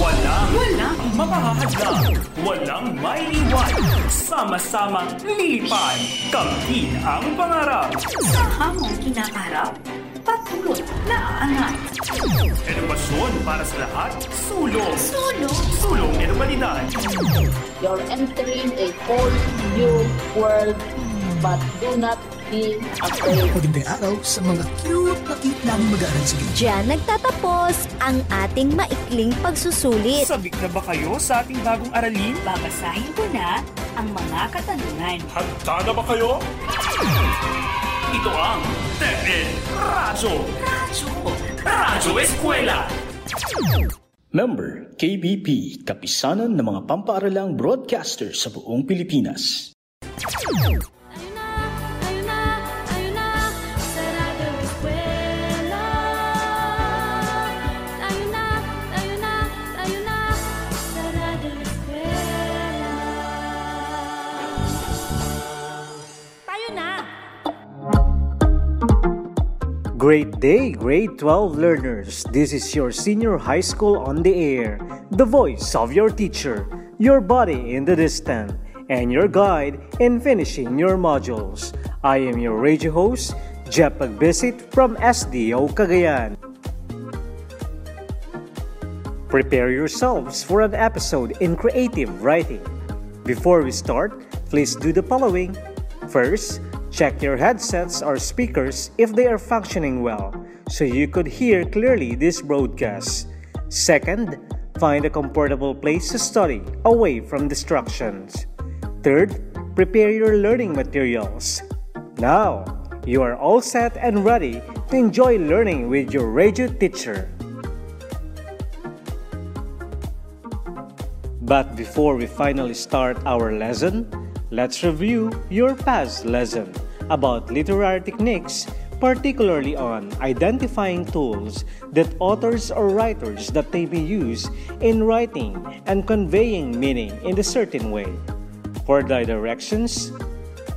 Walang, walang makahahadlang, walang maiiwan. Sama-samang lilipad, kamtin ang pangarap. Sa hamong kinakarap, patuloy na aangat. Edukasyon para sa lahat, sulong. Sulong. Sulong edukalidad. You're entering a whole new world, but do not be afraid. Magandang araw sa mga cute na cute namin mag-aaral sa gilid. Diyan nagtatapos ang ating maikling pagsusulit. Sabik na ba kayo sa ating bagong aralin? Babasahin ko na ang mga katanungan. Handa na ba kayo? Ito ang Tepid Radyo. Radyo. Radyo Eskwela. Member KBP, kapisanan ng mga pampaaralang broadcaster sa buong Pilipinas. Great day, grade 12 learners. This is your senior high school on the air. The voice of your teacher, your body in the distance, and your guide in finishing your modules. I am your radio host, Jep Pagbisit from SDO Cagayan. Prepare yourselves for an episode in creative writing. Before we start, please do the following. First, check your headsets or speakers if they are functioning well so you could hear clearly this broadcast. Second, find a comfortable place to study away from distractions. Third, prepare your learning materials. Now, you are all set and ready to enjoy learning with your radio teacher. But before we finally start our lesson, let's review your past lesson about literary techniques, particularly on identifying tools that authors or writers that they may use in writing and conveying meaning in a certain way. For the directions,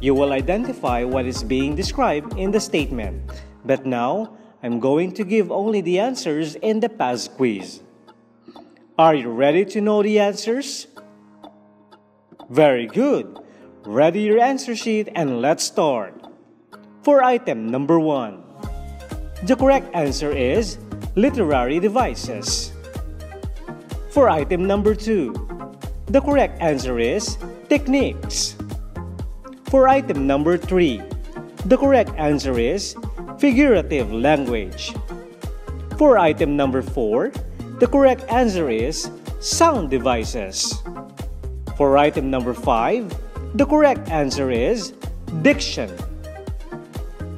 you will identify what is being described in the statement. But now, I'm going to give only the answers in the past quiz. Are you ready to know the answers? Very good. Ready your answer sheet and let's start. For item number one, the correct answer is literary devices. For item number two, the correct answer is techniques. For item number three, the correct answer is figurative language. For item number four, the correct answer is sound devices. For item number five, the correct answer is diction.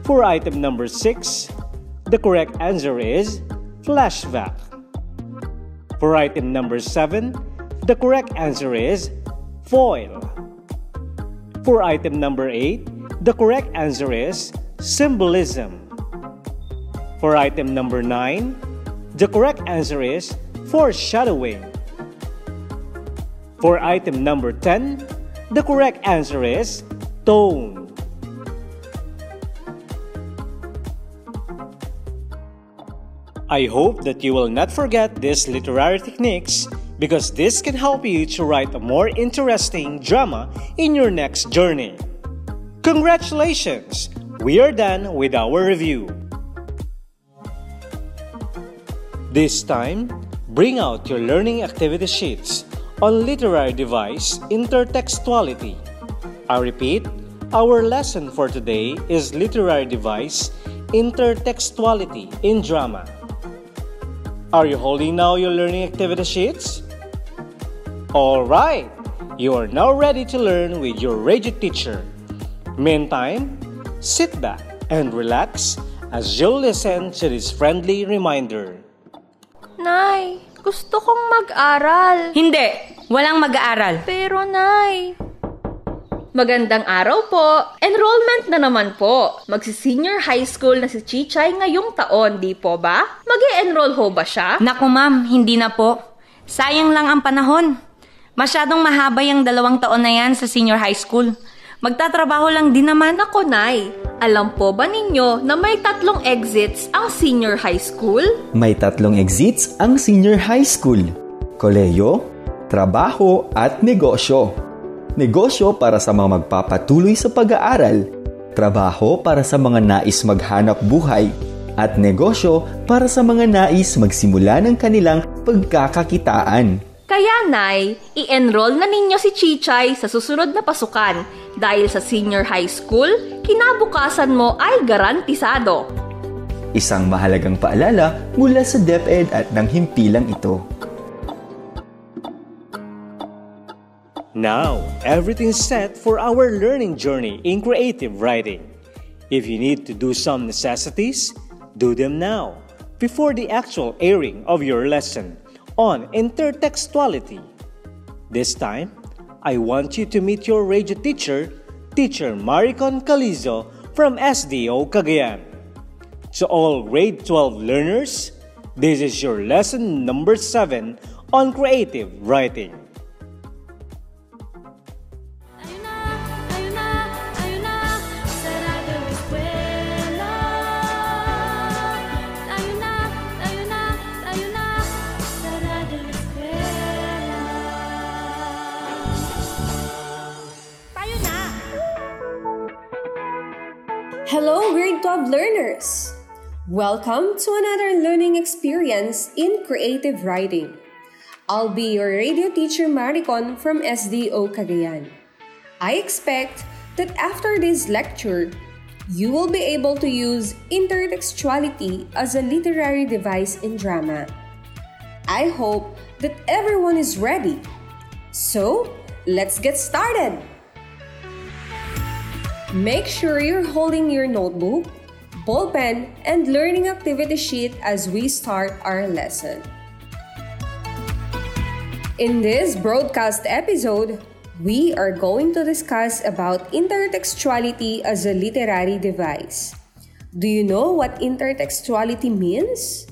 For item number six, the correct answer is flashback. For item number seven, the correct answer is foil. For item number eight, the correct answer is symbolism. For item number nine, the correct answer is foreshadowing. For item number 10, the correct answer is tone. I hope that you will not forget these literary techniques because this can help you to write a more interesting drama in your next journey. Congratulations! We are done with our review. This time, bring out your learning activity sheets on literary device intertextuality. I repeat, our lesson for today is literary device intertextuality in drama. Are you holding now your learning activity sheets? All right, you are now ready to learn with your radio teacher. Meantime, sit back and relax as you listen to this friendly reminder. Nay, gusto kong mag-aral. Hindi! Walang mag-aaral. Pero, Nay... Magandang araw po. Enrollment na naman po. Magsi-senior high school na si Chichay ngayong taon, di po ba? mag enroll ho ba siya? Naku ma'am, hindi na po. Sayang lang ang panahon. Masyadong mahaba yung dalawang taon na yan sa senior high school. Magtatrabaho lang din naman. Nako, Nay. Alam po ba ninyo na may tatlong exits ang senior high school? May tatlong exits ang senior high school. koleyo, trabaho at negosyo. Negosyo para sa mga magpapatuloy sa pag-aaral, trabaho para sa mga nais maghanap buhay, at negosyo para sa mga nais magsimula ng kanilang pagkakakitaan. Kaya, Nay, i-enroll na ninyo si Chichay sa susunod na pasukan dahil sa senior high school, kinabukasan mo ay garantisado. Isang mahalagang paalala mula sa DepEd at ng himpilang ito. Now, everything's set for our learning journey in creative writing. If you need to do some necessities, do them now, before the actual airing of your lesson on intertextuality. This time, I want you to meet your radio teacher, Teacher Maricon Calizo from SDO Cagayan. To all grade 12 learners, this is your lesson number 7 on creative writing. Hello, grade 12 learners! Welcome to another learning experience in creative writing. I'll be your radio teacher Maricon from SDO Cagayan. I expect that after this lecture, you will be able to use intertextuality as a literary device in drama. I hope that everyone is ready. So, let's get started! Make sure you're holding your notebook, ball pen, and learning activity sheet as we start our lesson. In this broadcast episode, we are going to discuss about intertextuality as a literary device. Do you know what intertextuality means?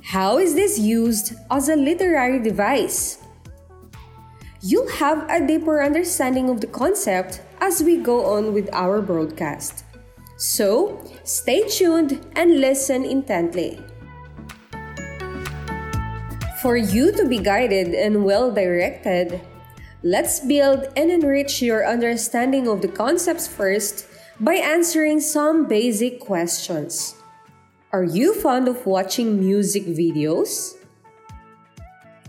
How is this used as a literary device? You'll have a deeper understanding of the concept as we go on with our broadcast. So, stay tuned and listen intently. For you to be guided and well directed, let's build and enrich your understanding of the concepts first by answering some basic questions. Are you fond of watching music videos?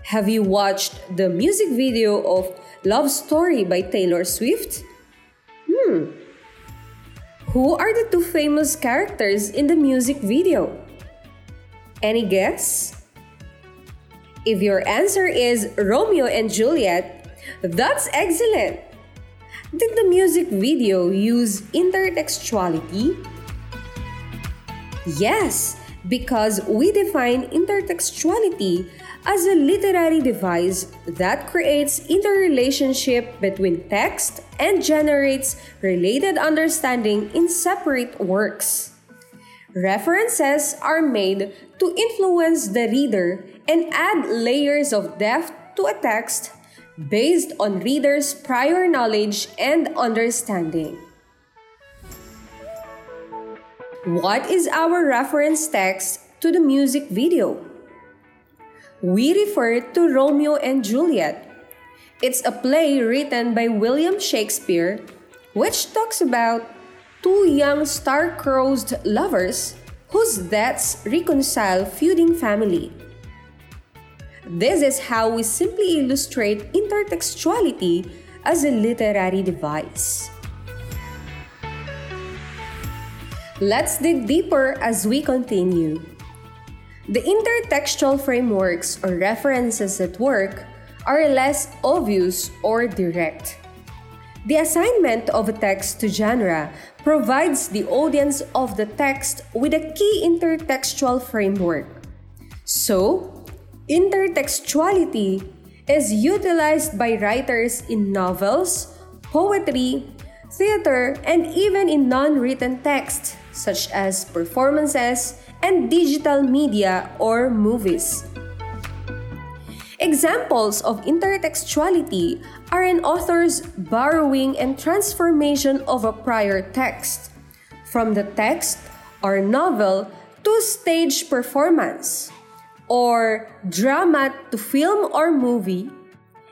Have you watched the music video of Love Story by Taylor Swift? Hmm. Who are the two famous characters in the music video? Any guess? If your answer is Romeo and Juliet, that's excellent. Did the music video use intertextuality? Yes, because we define intertextuality as a literary device that creates interrelationship between text and generates related understanding in separate works. References are made to influence the reader and add layers of depth to a text based on reader's prior knowledge and understanding. What is our reference text to the music video? We refer to Romeo and Juliet. It's a play written by William Shakespeare, which talks about two young star-crossed lovers whose deaths reconcile feuding family. This is how we simply illustrate intertextuality as a literary device. Let's dig deeper as we continue. The intertextual frameworks or references at work are less obvious or direct. The assignment of a text to genre provides the audience of the text with a key intertextual framework. So, intertextuality is utilized by writers in novels, poetry, theater, and even in non written texts, such as performances and digital media or movies. Examples of intertextuality are an author's borrowing and transformation of a prior text, from the text or novel to stage performance, or drama to film or movie,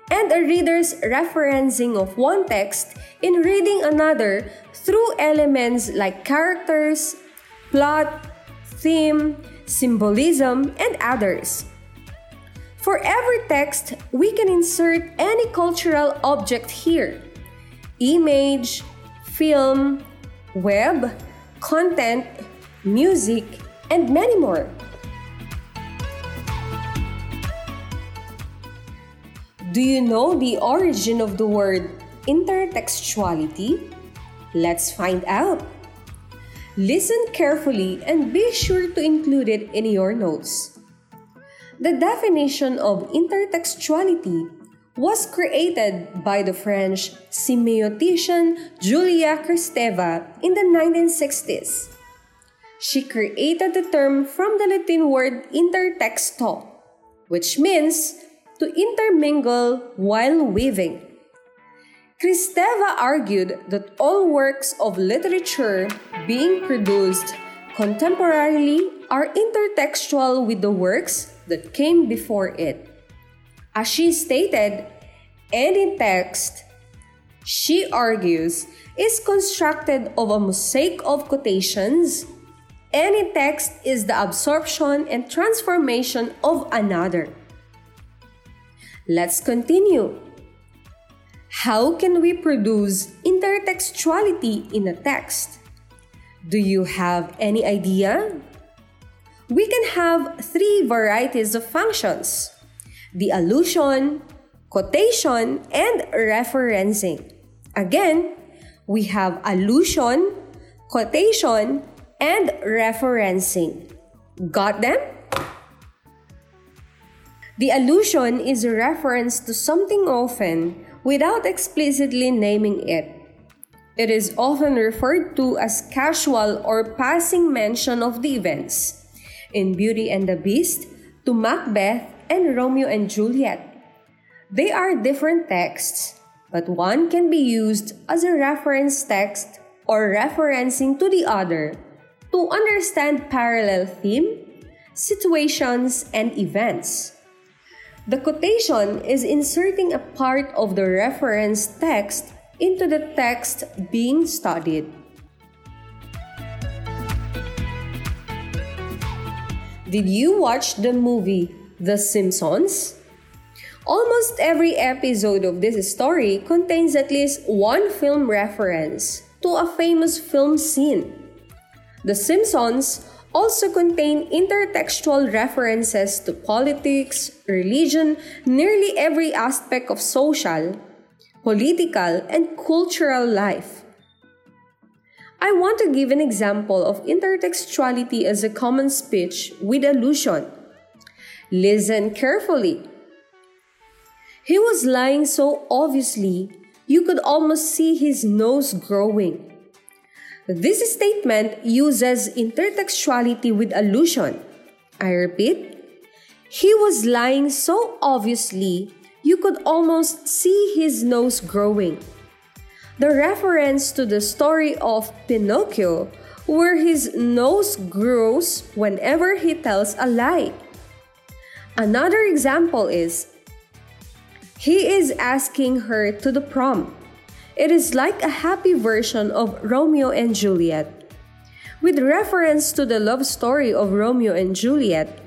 and a reader's referencing of one text in reading another through elements like characters, plot, theme, symbolism, and others. For every text, we can insert any cultural object here image, film, web, content, music, and many more. Do you know the origin of the word intertextuality? Let's find out. Listen carefully and be sure to include it in your notes. The definition of intertextuality was created by the French semiotician Julia Kristeva in the 1960s. She created the term from the Latin word intertexto, which means to intermingle while weaving. Kristeva argued that all works of literature being produced contemporarily are intertextual with the works that came before it. As she stated, any text, she argues, is constructed of a mosaic of quotations. Any text is the absorption and transformation of another. Let's continue. How can we produce intertextuality in a text? Do you have any idea? we can have three varieties of functions the allusion, quotation, and referencing. Again, we have allusion, quotation, and referencing. Got them? The allusion is a reference to something often without explicitly naming it. It is often referred to as casual or passing mention of the events in Beauty and the Beast to Macbeth and Romeo and Juliet. They are different texts, but one can be used as a reference text or referencing to the other to understand parallel theme, situations, and events. The quotation is inserting a part of the reference text into the text being studied. Did you watch the movie The Simpsons? Almost every episode of this story contains at least one film reference to a famous film scene. The Simpsons also contain intertextual references to politics, religion, nearly every aspect of social, political, and cultural life. I want to give an example of intertextuality as a common speech with allusion. Listen carefully. He was lying so obviously you could almost see his nose growing. This statement uses intertextuality with allusion. I repeat, he was lying so obviously you could almost see his nose growing the reference to the story of Pinocchio, where his nose grows whenever he tells a lie. Another example is he is asking her to the prom. It is like a happy version of Romeo and Juliet. With reference to the love story of Romeo and Juliet,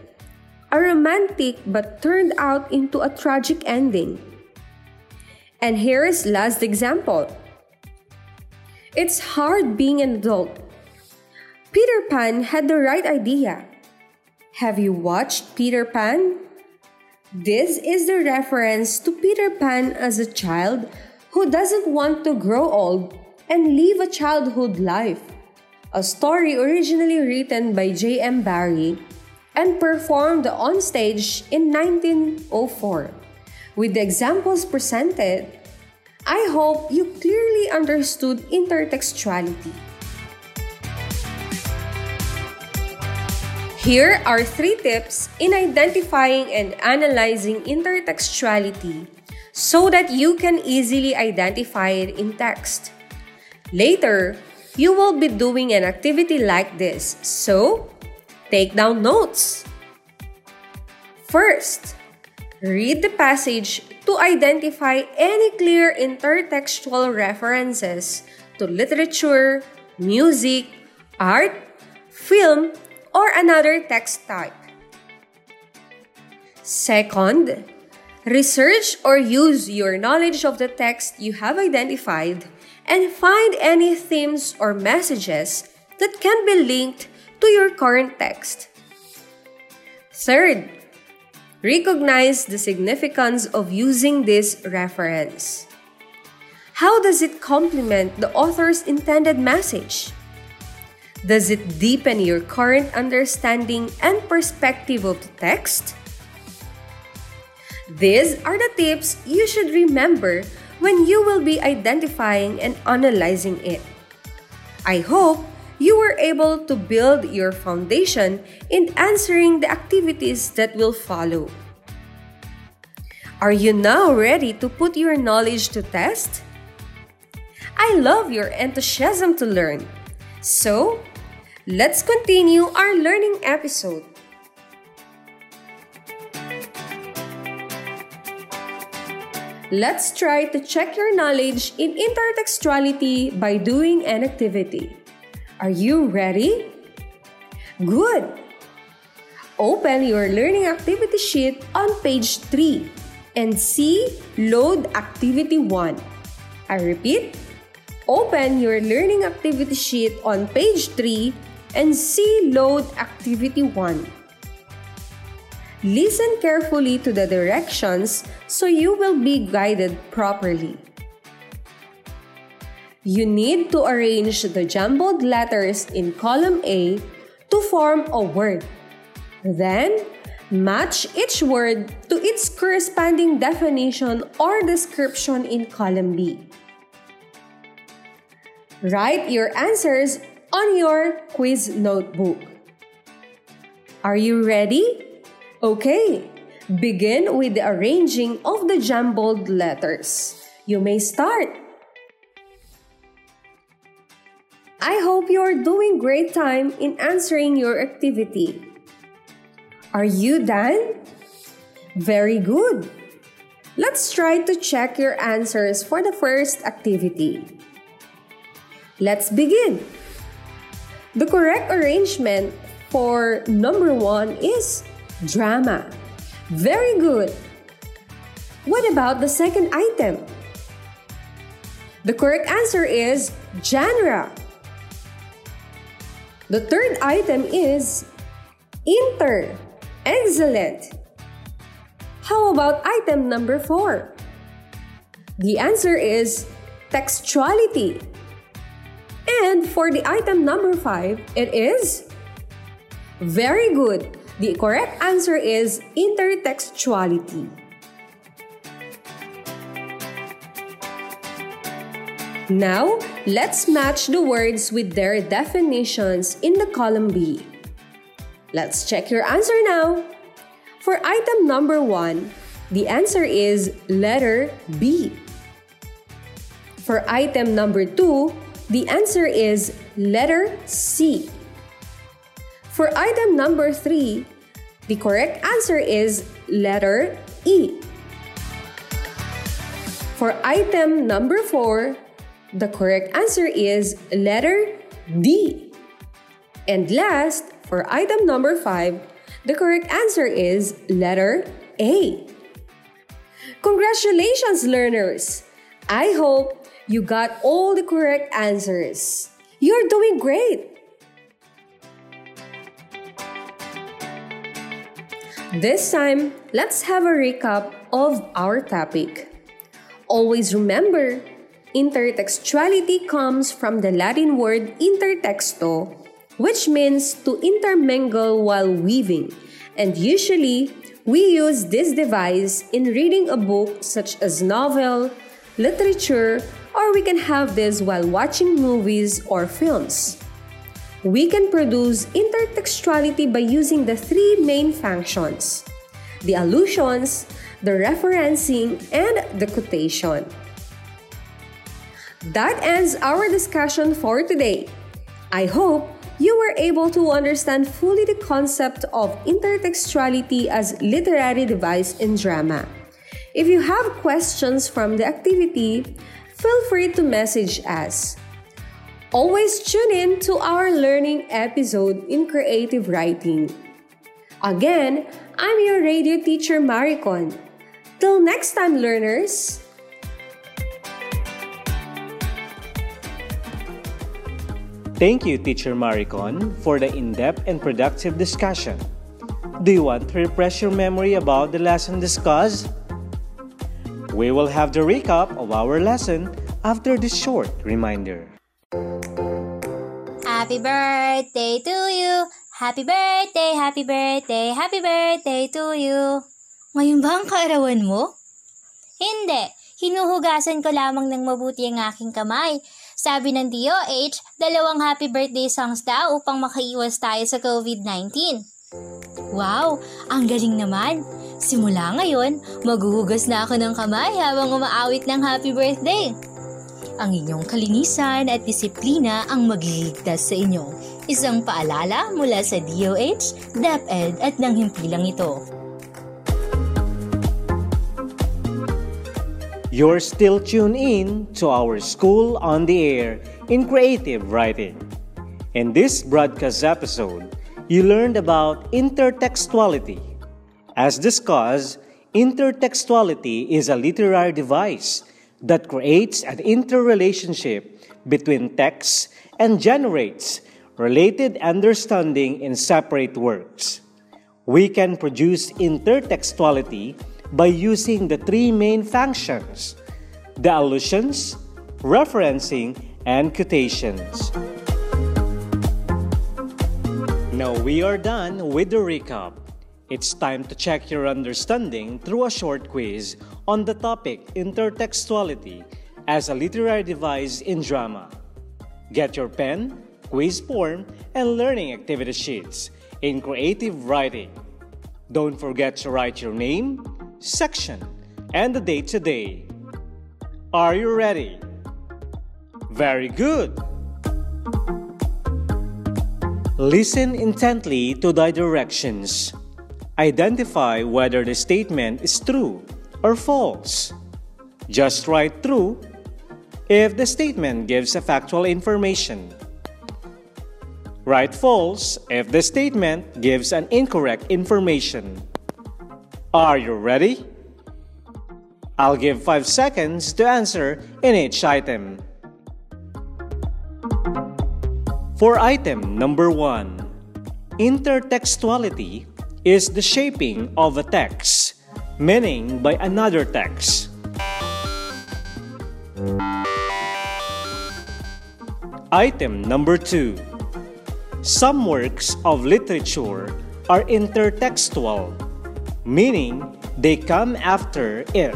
a romantic but turned out into a tragic ending. And here is last example. It's hard being an adult. Peter Pan had the right idea. Have you watched Peter Pan? This is the reference to Peter Pan as a child who doesn't want to grow old and live a childhood life. A story originally written by J.M. Barrie and performed on stage in 1904. With the examples presented, I hope you clearly understood intertextuality. Here are three tips in identifying and analyzing intertextuality so that you can easily identify it in text. Later, you will be doing an activity like this, so take down notes. First, read the passage to identify any clear intertextual references to literature, music, art, film, or another text type. Second, research or use your knowledge of the text you have identified and find any themes or messages that can be linked to your current text. Third, recognize the significance of using this reference. How does it complement the author's intended message? Does it deepen your current understanding and perspective of the text? These are the tips you should remember when you will be identifying and analyzing it. I hope you were able to build your foundation in answering the activities that will follow. Are you now ready to put your knowledge to test? I love your enthusiasm to learn. So, let's continue our learning episode. Let's try to check your knowledge in intertextuality by doing an activity. Are you ready? Good! Open your learning activity sheet on page 3 and see Load Activity 1. I repeat, open your learning activity sheet on page 3 and see Load Activity 1. Listen carefully to the directions so you will be guided properly. You need to arrange the jumbled letters in column A to form a word. Then, match each word to its corresponding definition or description in column B. Write your answers on your quiz notebook. Are you ready? Okay, begin with the arranging of the jumbled letters. You may start. I hope you are doing great time in answering your activity. Are you done? Very good. Let's try to check your answers for the first activity. Let's begin. The correct arrangement for number one is Drama. Very good. What about the second item? The correct answer is genre. The third item is inter. Excellent. How about item number four? The answer is textuality. And for the item number five, it is very good. The correct answer is intertextuality. Now, let's match the words with their definitions in the column B. Let's check your answer now. For item number 1, the answer is letter B. For item number 2, the answer is letter C. For item number 3, the correct answer is letter E. For item number 4, the correct answer is letter D. And last, for item number 5, the correct answer is letter A. Congratulations, learners! I hope you got all the correct answers. You're doing great! This time, let's have a recap of our topic. Always remember, intertextuality comes from the Latin word intertexto, which means to intermingle while weaving, and usually we use this device in reading a book such as novel, literature, or we can have this while watching movies or films. We can produce intertextuality by using the three main functions the allusions, the referencing, and the quotation. That ends our discussion for today. I hope you were able to understand fully the concept of intertextuality as literary device in drama. If you have questions from the activity, feel free to message us. Always tune in to our learning episode in creative writing. Again, I'm your radio teacher Maricon. Till next time, learners! Thank you, Teacher Maricon, for the in-depth and productive discussion. Do you want to refresh your memory about the lesson discussed? We will have the recap of our lesson after this short reminder. Happy birthday to you! Happy birthday, happy birthday, happy birthday to you! Ngayon ba ang kaarawan mo? Hindi. Hinuhugasan ko lamang ng mabuti ang aking kamay. Sabi ng DOH, dalawang happy birthday songs daw upang makaiwas tayo sa COVID-19. Wow! Ang galing naman! Simula ngayon, maghuhugas na ako ng kamay habang umaawit ng happy birthday. Ang inyong kalinisan at disiplina ang magliligtas sa inyo. Isang paalala mula sa DOH, DepEd at ng himpilang ito. You're still tuned in to our School on the Air in Creative Writing. In this broadcast episode, you learned about intertextuality. As discussed, intertextuality is a literary device that creates an interrelationship between texts and generates related understanding in separate works. We can produce intertextuality by using the three main functions the allusions, referencing, and quotations. Now we are done with the recap. It's time to check your understanding through a short quiz on the topic intertextuality as a literary device in drama. Get your pen, quiz form, and learning activity sheets in creative writing. Don't forget to write your name, section, and the date today. Are you ready? Very good! Listen intently to the directions. Identify whether the statement is true or false. Just write true if the statement gives a factual information. Write false if the statement gives an incorrect information. Are you ready? I'll give 5 seconds to answer in each item. For item number 1, intertextuality is the shaping of a text, meaning by another text. Item number 2. Some works of literature are intertextual, meaning they come after it.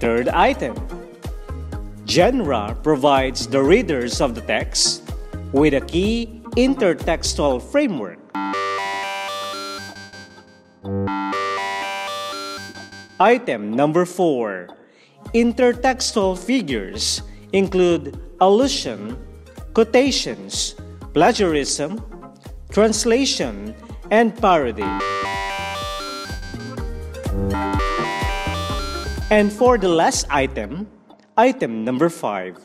Third item. Genre provides the readers of the text with a key intertextual framework. Item number 4. Intertextual figures include allusion, quotations, plagiarism, translation, and parody. And for the last item, item number 5,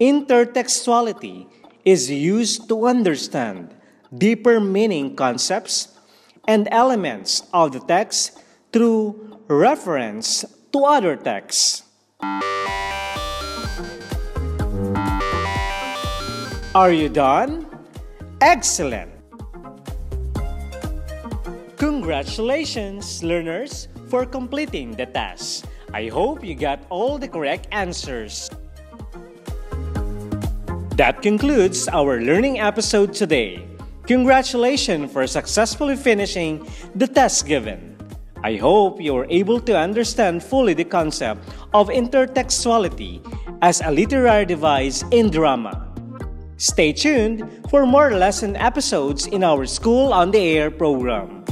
intertextuality is used to understand deeper meaning concepts and elements of the text through reference to other texts. Are you done? Excellent! Congratulations, learners, for completing the task. I hope you got all the correct answers. That concludes our learning episode today. Congratulations for successfully finishing the test given. I hope you were able to understand fully the concept of intertextuality as a literary device in drama. Stay tuned for more lesson episodes in our School on the Air program.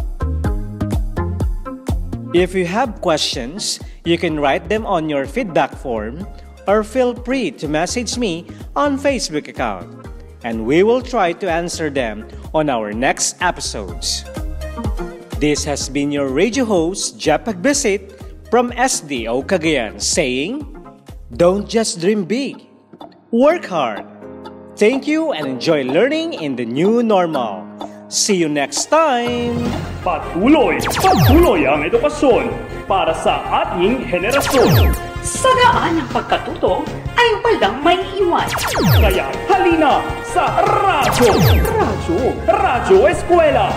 If you have questions, you can write them on your feedback form or feel free to message me on Facebook account and we will try to answer them on our next episodes. This has been your radio host, Jeff Agbesit from SDO Cagayan saying, Don't just dream big, work hard. Thank you and enjoy learning in the new normal. See you next time! Patuloy, patuloy ang edukasyon para sa ating henerasyon. Sagaan ang pagkatuto ay walang may iwan. Kaya halina sa Radyo! Radyo! Radyo Eskwela!